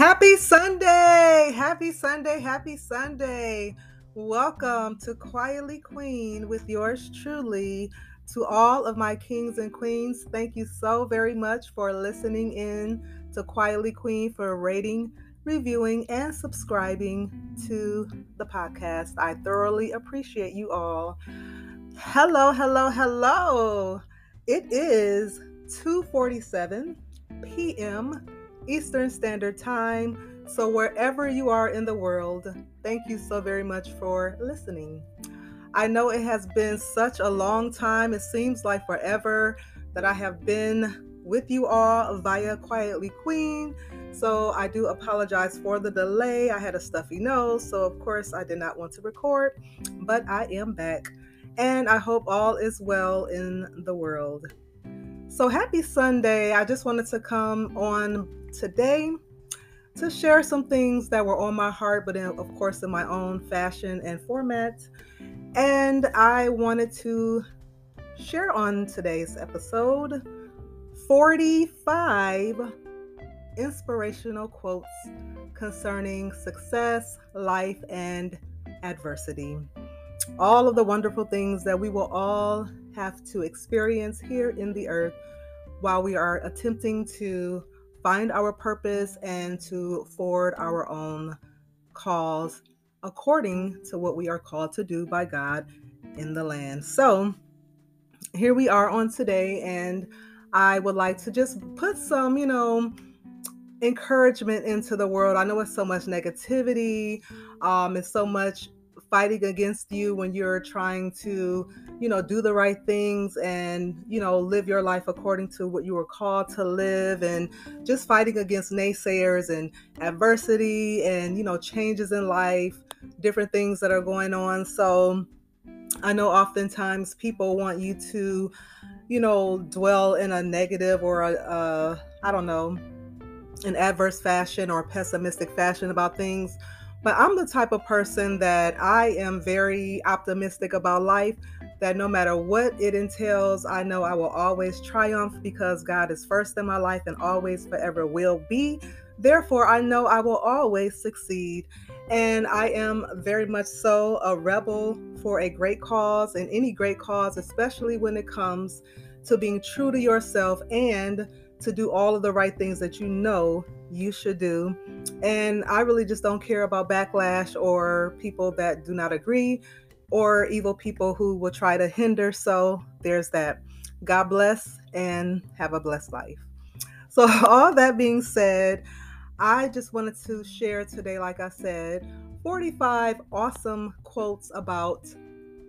Happy Sunday! Happy Sunday! Happy Sunday! Welcome to Quietly Queen with yours truly. To all of my kings and queens, thank you so very much for listening in to Quietly Queen for rating, reviewing, and subscribing to the podcast. I thoroughly appreciate you all. Hello, hello, hello. It is 2:47 p.m. Eastern Standard Time. So, wherever you are in the world, thank you so very much for listening. I know it has been such a long time, it seems like forever that I have been with you all via Quietly Queen. So, I do apologize for the delay. I had a stuffy nose, so of course, I did not want to record, but I am back. And I hope all is well in the world. So, happy Sunday. I just wanted to come on today to share some things that were on my heart, but in, of course, in my own fashion and format. And I wanted to share on today's episode 45 inspirational quotes concerning success, life, and adversity. All of the wonderful things that we will all have to experience here in the earth while we are attempting to find our purpose and to forward our own cause according to what we are called to do by God in the land. So, here we are on today, and I would like to just put some, you know, encouragement into the world. I know it's so much negativity, um, it's so much fighting against you when you're trying to, you know, do the right things and, you know, live your life according to what you were called to live and just fighting against naysayers and adversity and, you know, changes in life, different things that are going on. So I know oftentimes people want you to, you know, dwell in a negative or a, a I don't know, an adverse fashion or pessimistic fashion about things but I'm the type of person that I am very optimistic about life, that no matter what it entails, I know I will always triumph because God is first in my life and always forever will be. Therefore, I know I will always succeed. And I am very much so a rebel for a great cause and any great cause, especially when it comes to being true to yourself and to do all of the right things that you know you should do. And I really just don't care about backlash or people that do not agree or evil people who will try to hinder. So there's that. God bless and have a blessed life. So, all that being said, I just wanted to share today, like I said, 45 awesome quotes about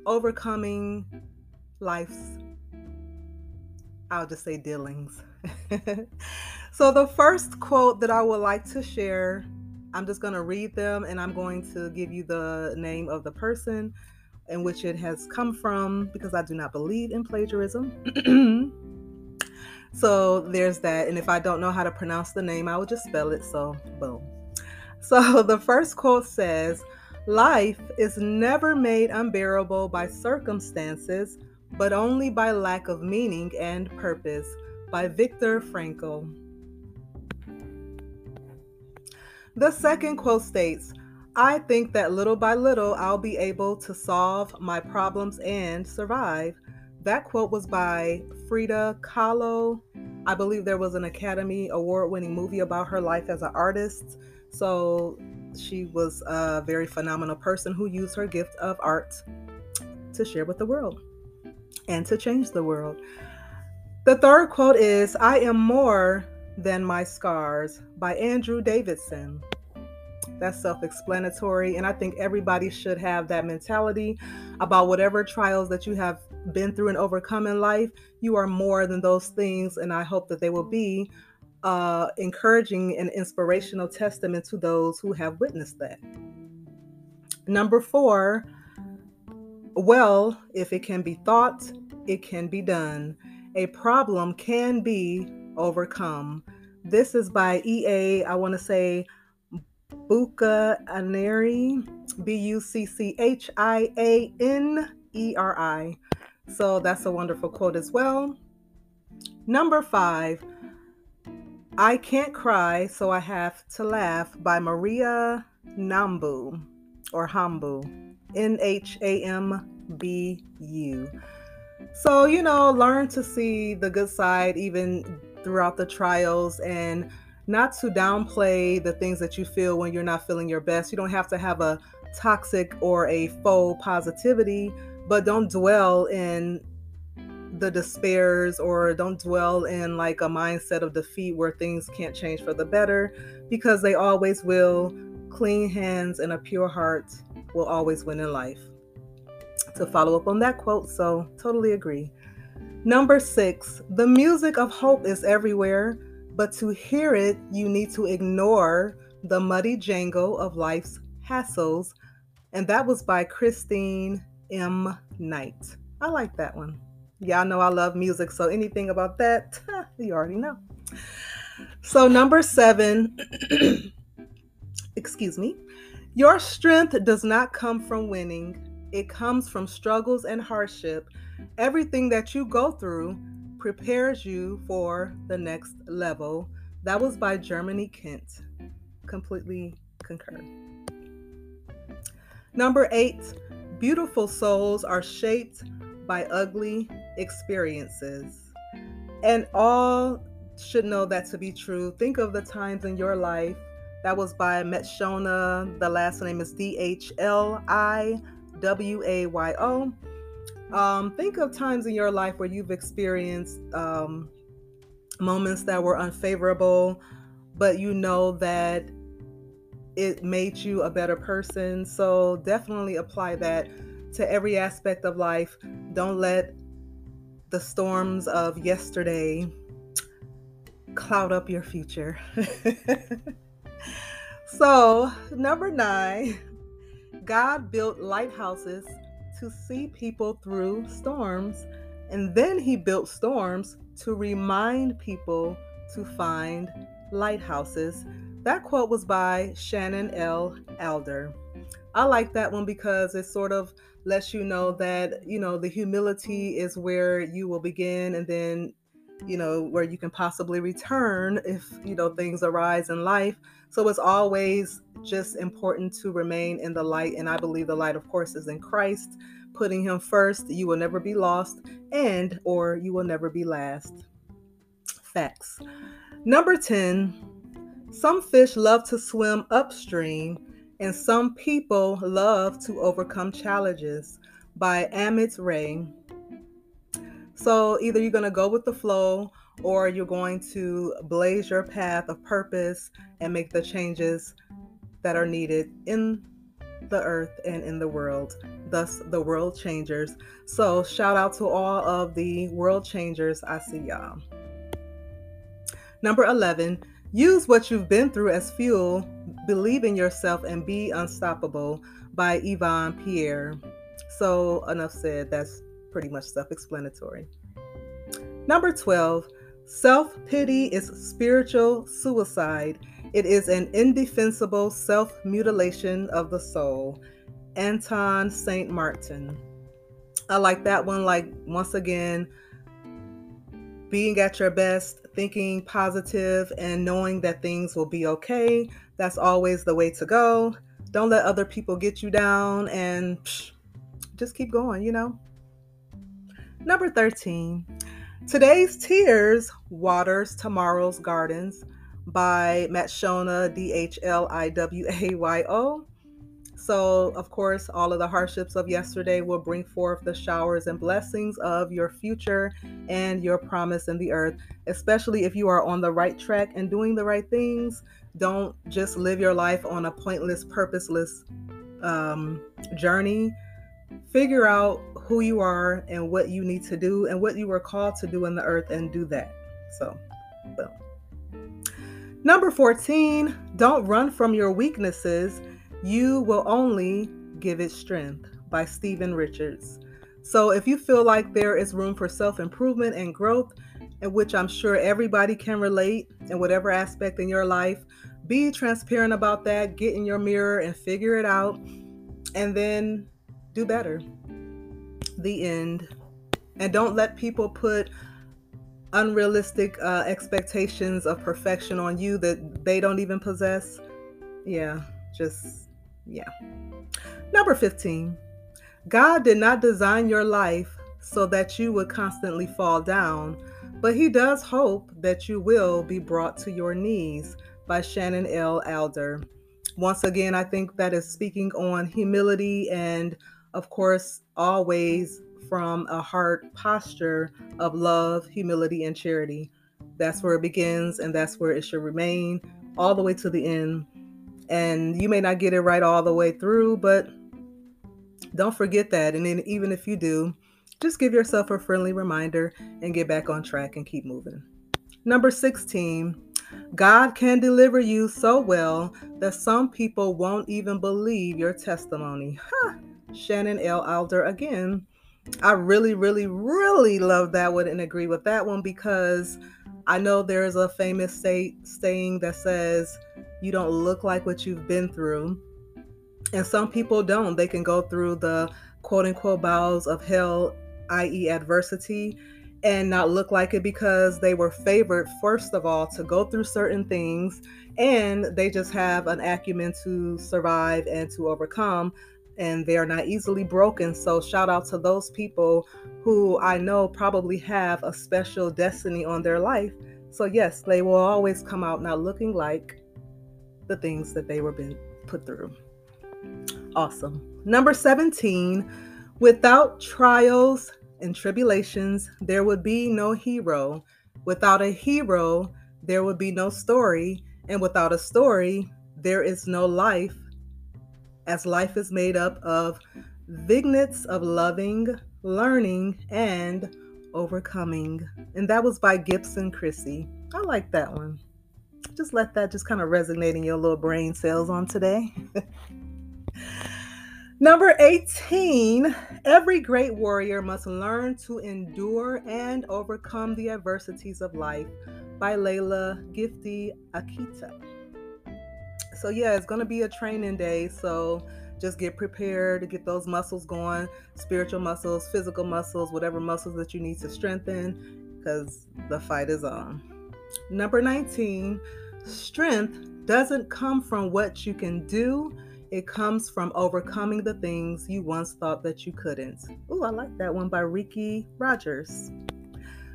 overcoming life's, I'll just say, dealings. so, the first quote that I would like to share, I'm just going to read them and I'm going to give you the name of the person in which it has come from because I do not believe in plagiarism. so, there's that. And if I don't know how to pronounce the name, I will just spell it. So, boom. So, the first quote says, Life is never made unbearable by circumstances, but only by lack of meaning and purpose by Viktor Frankl. The second quote states, I think that little by little I'll be able to solve my problems and survive. That quote was by Frida Kahlo. I believe there was an Academy Award winning movie about her life as an artist. So she was a very phenomenal person who used her gift of art to share with the world and to change the world. The third quote is I am more than my scars by Andrew Davidson. That's self explanatory. And I think everybody should have that mentality about whatever trials that you have been through and overcome in life. You are more than those things. And I hope that they will be uh, encouraging and inspirational testament to those who have witnessed that. Number four, well, if it can be thought, it can be done a problem can be overcome. This is by EA, I want to say Bucca Aneri, B U C C H I A N E R I. So that's a wonderful quote as well. Number five, I Can't Cry, So I Have to Laugh by Maria Nambu or Hambu. N H A M B U. So, you know, learn to see the good side even throughout the trials and not to downplay the things that you feel when you're not feeling your best. You don't have to have a toxic or a faux positivity, but don't dwell in the despairs or don't dwell in like a mindset of defeat where things can't change for the better because they always will. Clean hands and a pure heart will always win in life. To follow up on that quote, so totally agree. Number six, the music of hope is everywhere, but to hear it, you need to ignore the muddy jangle of life's hassles. And that was by Christine M. Knight. I like that one. Y'all know I love music, so anything about that, you already know. So, number seven, excuse me, your strength does not come from winning, it comes from struggles and hardship. Everything that you go through prepares you for the next level. That was by Germany Kent. Completely concur. Number eight, beautiful souls are shaped by ugly experiences. And all should know that to be true. Think of the times in your life. That was by Matshona. The last name is D H L I W A Y O. Um, think of times in your life where you've experienced um, moments that were unfavorable, but you know that it made you a better person. So definitely apply that to every aspect of life. Don't let the storms of yesterday cloud up your future. so, number nine, God built lighthouses to see people through storms, and then he built storms to remind people to find lighthouses. That quote was by Shannon L. Alder. I like that one because it sort of lets you know that, you know, the humility is where you will begin and then, you know, where you can possibly return if, you know, things arise in life. So it's always just important to remain in the light. And I believe the light, of course, is in Christ. Putting him first, you will never be lost, and or you will never be last. Facts. Number 10, some fish love to swim upstream and some people love to overcome challenges by Amit Ray. So either you're going to go with the flow or you're going to blaze your path of purpose and make the changes that are needed in the earth and in the world, thus the world changers. So shout out to all of the world changers. I see y'all. Number 11, use what you've been through as fuel Believe in Yourself and Be Unstoppable by Yvonne Pierre. So, enough said, that's pretty much self explanatory. Number 12, self pity is spiritual suicide. It is an indefensible self mutilation of the soul. Anton St. Martin. I like that one. Like, once again, being at your best, thinking positive, and knowing that things will be okay. That's always the way to go. Don't let other people get you down and psh, just keep going, you know? Number 13. Today's Tears Waters Tomorrow's Gardens by Matshona, D H L I W A Y O. So, of course, all of the hardships of yesterday will bring forth the showers and blessings of your future and your promise in the earth, especially if you are on the right track and doing the right things. Don't just live your life on a pointless, purposeless um, journey. Figure out who you are and what you need to do and what you were called to do in the earth and do that. So, boom. Number 14, don't run from your weaknesses. You will only give it strength by Stephen Richards. So, if you feel like there is room for self improvement and growth, in which I'm sure everybody can relate in whatever aspect in your life. Be transparent about that, get in your mirror and figure it out, and then do better. The end. And don't let people put unrealistic uh, expectations of perfection on you that they don't even possess. Yeah, just, yeah. Number 15, God did not design your life so that you would constantly fall down, but He does hope that you will be brought to your knees by Shannon L. Alder. Once again, I think that is speaking on humility and, of course, always from a heart posture of love, humility, and charity. That's where it begins, and that's where it should remain all the way to the end. And you may not get it right all the way through, but don't forget that. And then, even if you do, just give yourself a friendly reminder and get back on track and keep moving. Number 16, God can deliver you so well that some people won't even believe your testimony. Huh. Shannon L. Alder again I really, really, really love that one and agree with that one because I know there's a famous say, saying that says, You don't look like what you've been through. And some people don't. They can go through the quote unquote bowels of hell, i.e., adversity, and not look like it because they were favored, first of all, to go through certain things and they just have an acumen to survive and to overcome and they are not easily broken. So, shout out to those people who I know probably have a special destiny on their life. So, yes, they will always come out not looking like the things that they were being put through. Awesome. Number 17, without trials and tribulations, there would be no hero. Without a hero, there would be no story. And without a story, there is no life as life is made up of vignettes of loving, learning, and overcoming. And that was by Gibson Christie. I like that one. Just let that just kind of resonate in your little brain cells on today. Number 18, every great warrior must learn to endure and overcome the adversities of life by Lailah Gifty Akita so yeah, it's gonna be a training day. So just get prepared to get those muscles going spiritual muscles, physical muscles, whatever muscles that you need to strengthen, because the fight is on. Number 19, strength doesn't come from what you can do, it comes from overcoming the things you once thought that you couldn't. Oh, I like that one by Ricky Rogers.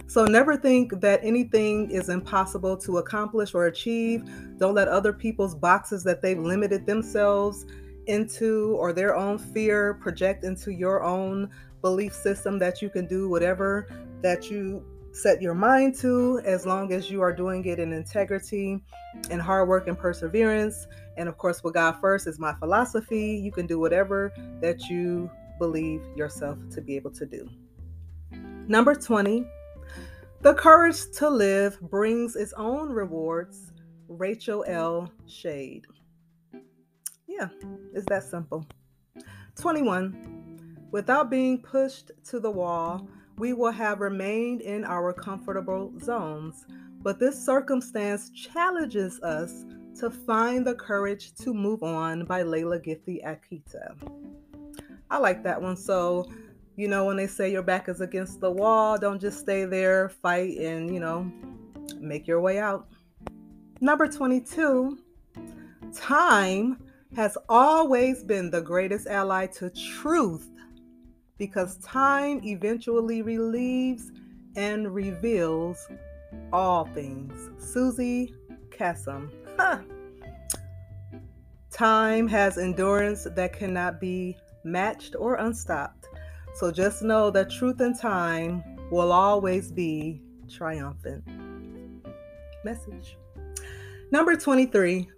So never think that anything is impossible to accomplish or achieve. Don't let other people's boxes that they've limited themselves into or their own fear project into your own belief system that you can do whatever that you set your mind to as long as you are doing it in integrity and hard work and perseverance. And of course, with God first is my philosophy. You can do whatever that you believe yourself to be able to do. Number 20, the courage to live brings its own rewards. Rachel L. Shade. Yeah, it's that simple. 21. Without being pushed to the wall, we will have remained in our comfortable zones. But this circumstance challenges us to find the courage to move on by Lailah Gifty Akita. I like that one. So you know, when they say your back is against the wall, don't just stay there, fight, and, you know, make your way out. Number 22, time has always been the greatest ally to truth because time eventually relieves and reveals all things. Suzy Kassem. Time has endurance that cannot be matched or unstopped. So just know that truth and time will always be triumphant. Message. Number 23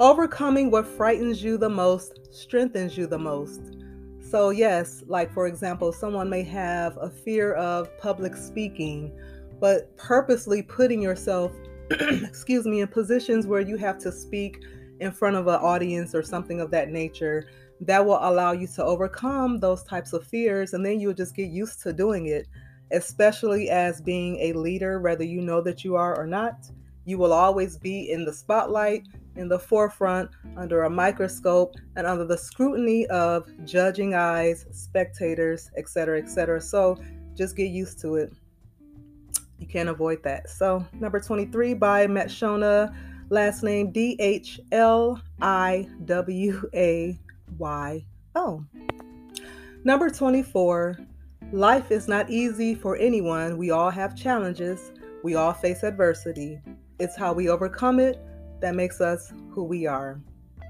overcoming what frightens you the most strengthens you the most. So, yes, like for example, someone may have a fear of public speaking, but purposely putting yourself, excuse me, in positions where you have to speak in front of an audience or something of that nature that will allow you to overcome those types of fears and then you'll just get used to doing it especially as being a leader whether you know that you are or not. You will always be in the spotlight in the forefront under a microscope and under the scrutiny of judging eyes spectators etc etc so just get used to it. You can't avoid that. So, number 23 by Matshona, last name D H L I W A Y O. Number 24, life is not easy for anyone. We all have challenges, we all face adversity. It's how we overcome it that makes us who we are.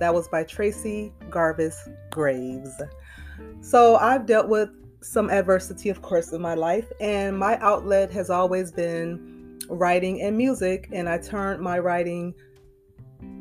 That was by Tracy Garvis Graves. So I've dealt with some adversity, of course, in my life, and my outlet has always been writing and music. And I turned my writing,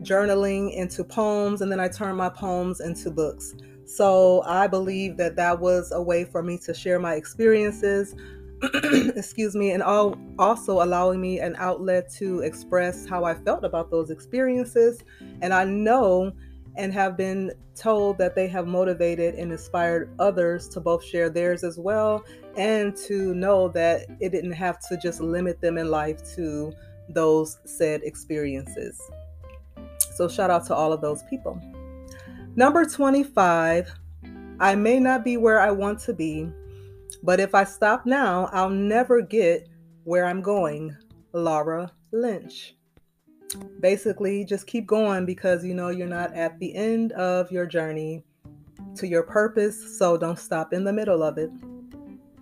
journaling into poems, and then I turned my poems into books. So I believe that that was a way for me to share my experiences, excuse me, and all, also allowing me an outlet to express how I felt about those experiences. And I know and have been told that they have motivated and inspired others to both share theirs as well and to know that it didn't have to just limit them in life to those said experiences. So, shout out to all of those people. Number 25, I may not be where I want to be, but if I stop now, I'll never get where I'm going. Laura Lynch. Basically, just keep going because you know you're not at the end of your journey to your purpose, so don't stop in the middle of it.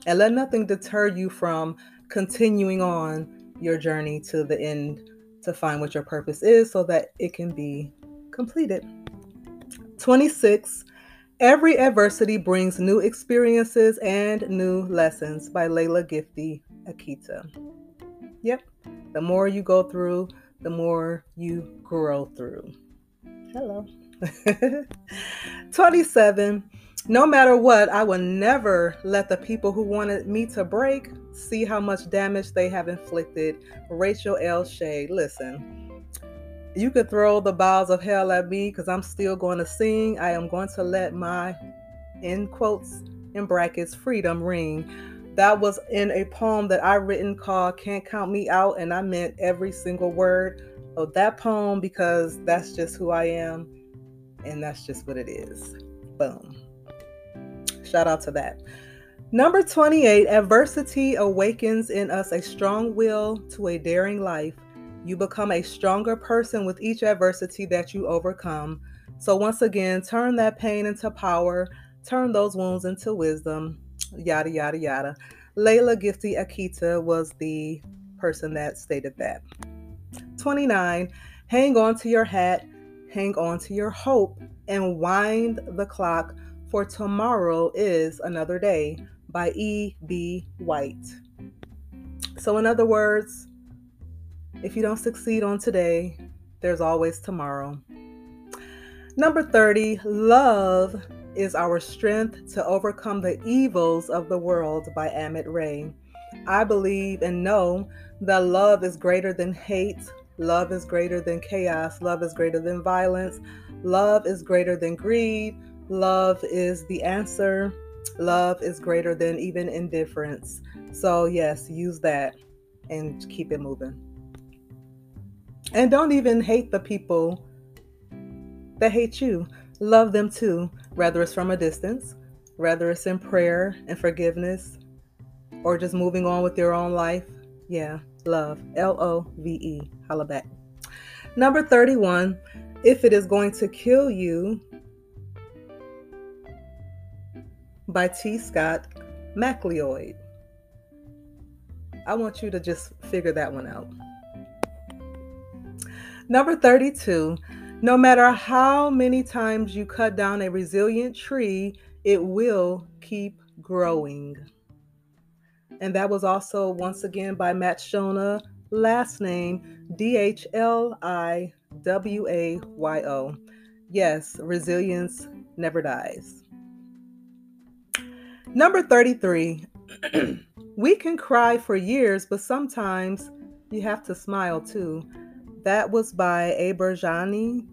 And let nothing deter you from continuing on your journey to the end to find what your purpose is so that it can be completed. 26 Every adversity brings new experiences and new lessons by Lailah Gifty Akita. Yep, the more you go through, the more you grow through. Hello. 27. No matter what, I will never let the people who wanted me to break see how much damage they have inflicted. Rachel L. Shea. Listen, you could throw the bowels of hell at me because I'm still going to sing. I am going to let my, in quotes, in brackets, freedom ring. That was in a poem that I written called Can't Count Me Out, and I meant every single word of that poem because that's just who I am, and that's just what it is. Boom. Shout out to that. Number 28 Adversity awakens in us a strong will to a daring life you become a stronger person with each adversity that you overcome. So, once again, turn that pain into power, turn those wounds into wisdom, yada, yada, yada. Lailah Gifty Akita was the person that stated that. 29. Hang on to your hat, hang on to your hope, and wind the clock, for tomorrow is another day by E.B. White. So, in other words, if you don't succeed on today, there's always tomorrow. Number 30, love is our strength to overcome the evils of the world by Amit Ray. I believe and know that love is greater than hate, love is greater than chaos, love is greater than violence, love is greater than greed, love is the answer, love is greater than even indifference. So, yes, use that and keep it moving. And don't even hate the people that hate you. Love them too, whether it's from a distance, whether it's in prayer and forgiveness, or just moving on with your own life. Yeah, love. L O V E. Holla back. Number 31 If it is going to kill you by T. Scott MacLeod. I want you to just figure that one out. Number 32 No matter how many times you cut down a resilient tree, it will keep growing. And that was also once again by Matshona, last name D H L I W A Y O. Yes, resilience never dies. Number 33. we can cry for years, but sometimes you have to smile too. That was by Aberjhani,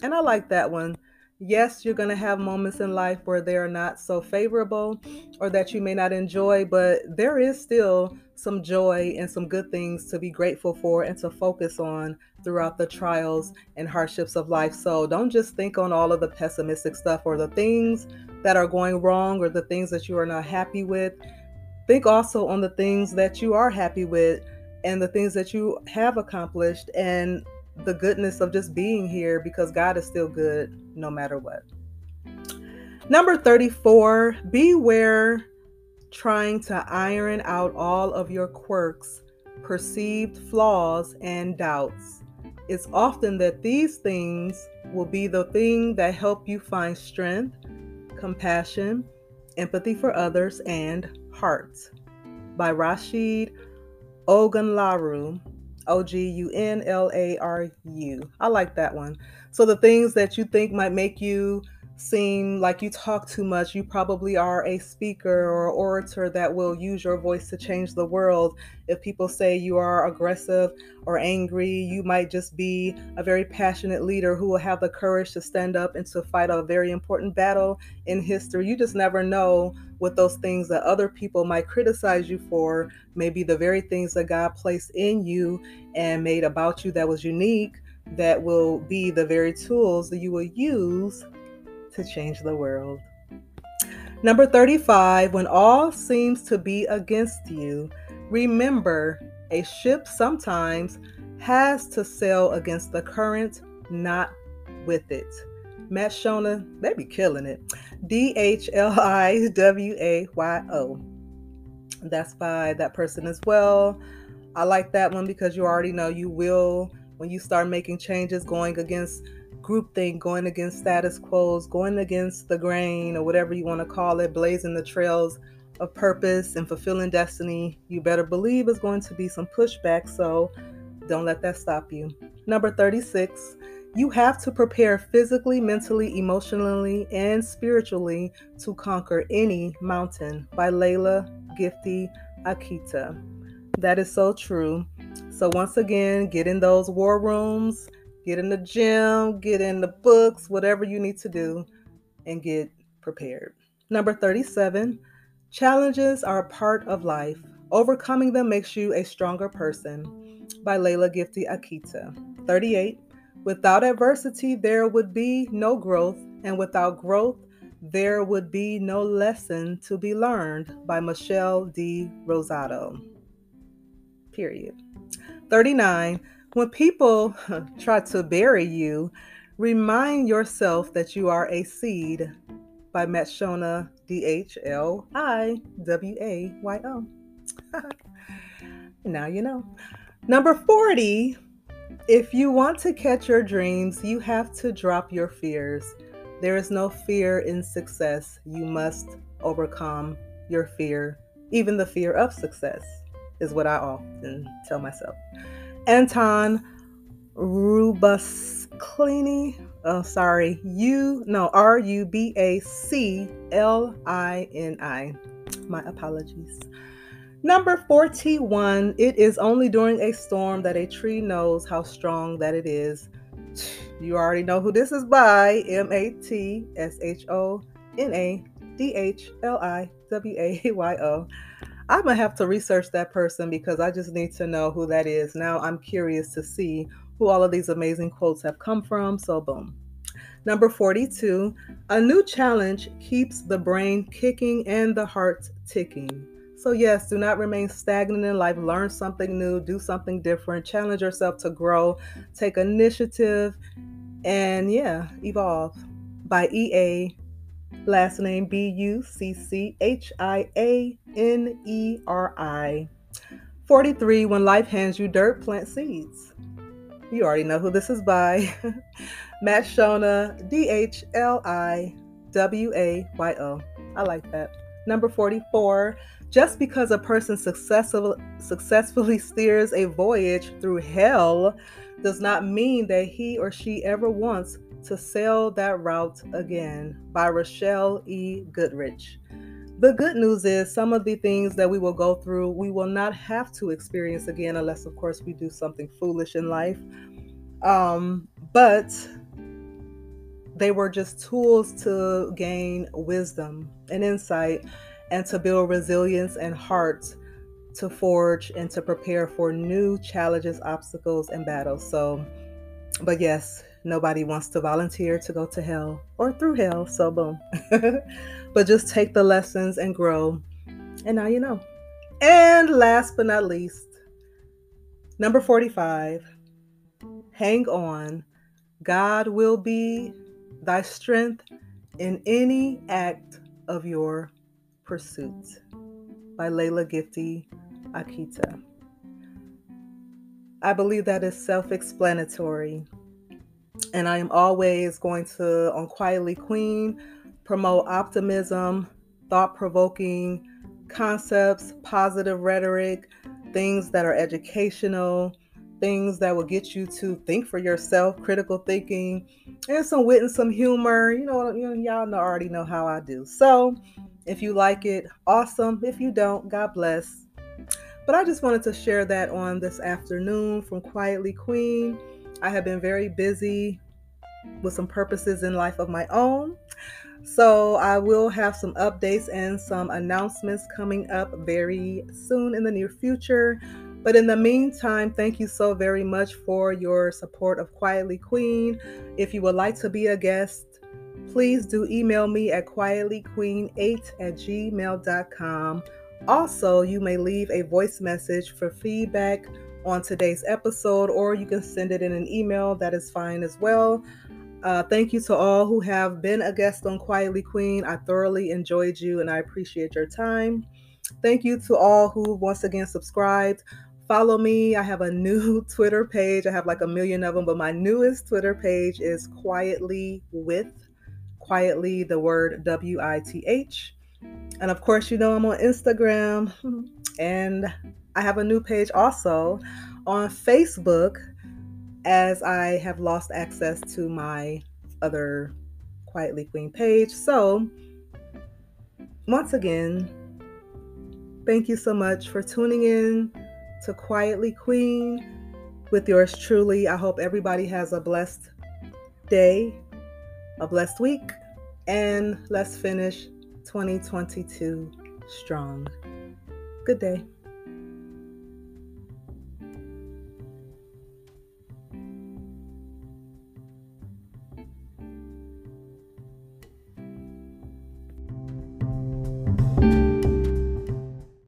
and I like that one. Yes, you're going to have moments in life where they are not so favorable or that you may not enjoy, but there is still some joy and some good things to be grateful for and to focus on throughout the trials and hardships of life. So don't just think on all of the pessimistic stuff or the things that are going wrong or the things that you are not happy with. Think also on the things that you are happy with and the things that you have accomplished and the goodness of just being here because God is still good no matter what. Number 34, beware trying to iron out all of your quirks, perceived flaws, and doubts. It's often that these things will be the thing that help you find strength, compassion, empathy for others, and heart. By Rasheed Ogunlaru, O G U N L A R U. I like that one. So the things that you think might make you seem like you talk too much, you probably are a speaker or orator that will use your voice to change the world. If people say you are aggressive or angry, you might just be a very passionate leader who will have the courage to stand up and to fight a very important battle in history. You just never know what those things that other people might criticize you for may be the very things that God placed in you and made about you that was unique that will be the very tools that you will use to change the world. Number 35, when all seems to be against you, remember a ship sometimes has to sail against the current, not with it. Matshona, they be killing it. D H L I W A Y O. That's by that person as well. I like that one because you already know you will, when you start making changes, going against groupthink, going against status quos, going against the grain, or whatever you want to call it, blazing the trails of purpose and fulfilling destiny, you better believe it's going to be some pushback. So don't let that stop you. Number 36, you have to prepare physically, mentally, emotionally, and spiritually to conquer any mountain by Lailah Gifty Akita. That is so true. So, once again, get in those war rooms Get in the gym, get in the books, whatever you need to do, and get prepared. Number 37 Challenges are a part of life. Overcoming them makes you a stronger person. By Lailah Gifty Akita. 38. Without adversity, there would be no growth, and without growth, there would be no lesson to be learned. By Michelle D. Rosado. Period. 39. When people try to bury you, remind yourself that you are a seed by Matshona D H L I W A Y O. now you know. Number 40, if you want to catch your dreams, you have to drop your fears. There is no fear in success. You must overcome your fear, even the fear of success, is what I often tell myself. Anton Rubaclini. Oh, sorry. U no R U B A C L I N I. My apologies. Number 41. It is only during a storm that a tree knows how strong that it is. You already know who this is by. M A T S H O N A D H L I W A Y O. I'm gonna have to research that person because I just need to know who that is. Now I'm curious to see who all of these amazing quotes have come from. So, boom. Number 42 A new challenge keeps the brain kicking and the heart ticking. So, yes, do not remain stagnant in life. Learn something new, do something different, challenge yourself to grow, take initiative, and yeah, evolve. By E.A. Last name B U C C H I A N E R I. 43. When life hands you dirt, plant seeds. You already know who this is by. Matshona, D H L I W A Y O. I like that. Number 44. Just because a person successful, successfully steers a voyage through hell does not mean that he or she ever wants to Sail That Route Again by Rochelle E. Goodrich. The good news is some of the things that we will go through, we will not have to experience again, unless, of course, we do something foolish in life. Um, but they were just tools to gain wisdom and insight and to build resilience and heart to forge and to prepare for new challenges, obstacles, and battles. So, but yes, Nobody wants to volunteer to go to hell or through hell, so boom. but just take the lessons and grow. And now you know. And last but not least, Number 45 Hang on. God will be thy strength in any act of your pursuit. By Lailah Gifty Akita. I believe that is self explanatory. And I am always going to, on Quietly Queen, promote optimism, thought provoking concepts, positive rhetoric, things that are educational, things that will get you to think for yourself, critical thinking, and some wit and some humor. You know, y'all know, already know how I do. So if you like it, awesome. If you don't, God bless. But I just wanted to share that on this afternoon from Quietly Queen. I have been very busy with some purposes in life of my own. So I will have some updates and some announcements coming up very soon in the near future. But in the meantime, thank you so very much for your support of Quietly Queen. If you would like to be a guest, please do email me at quietlyqueen8 at gmail.com. Also, you may leave a voice message for feedback on today's episode, or you can send it in an email. That is fine as well. Uh, thank you to all who have been a guest on Quietly Queen. I thoroughly enjoyed you and I appreciate your time. Thank you to all who once again subscribed. Follow me. I have a new Twitter page. I have like a million of them, but my newest Twitter page is Quietly With. Quietly, the word W I T H. And of course, you know I'm on Instagram. And I have a new page also on Facebook as I have lost access to my other Quietly Queen page. So, once again, thank you so much for tuning in to Quietly Queen with yours truly. I hope everybody has a blessed day, a blessed week, and let's finish 2022 strong. Good day.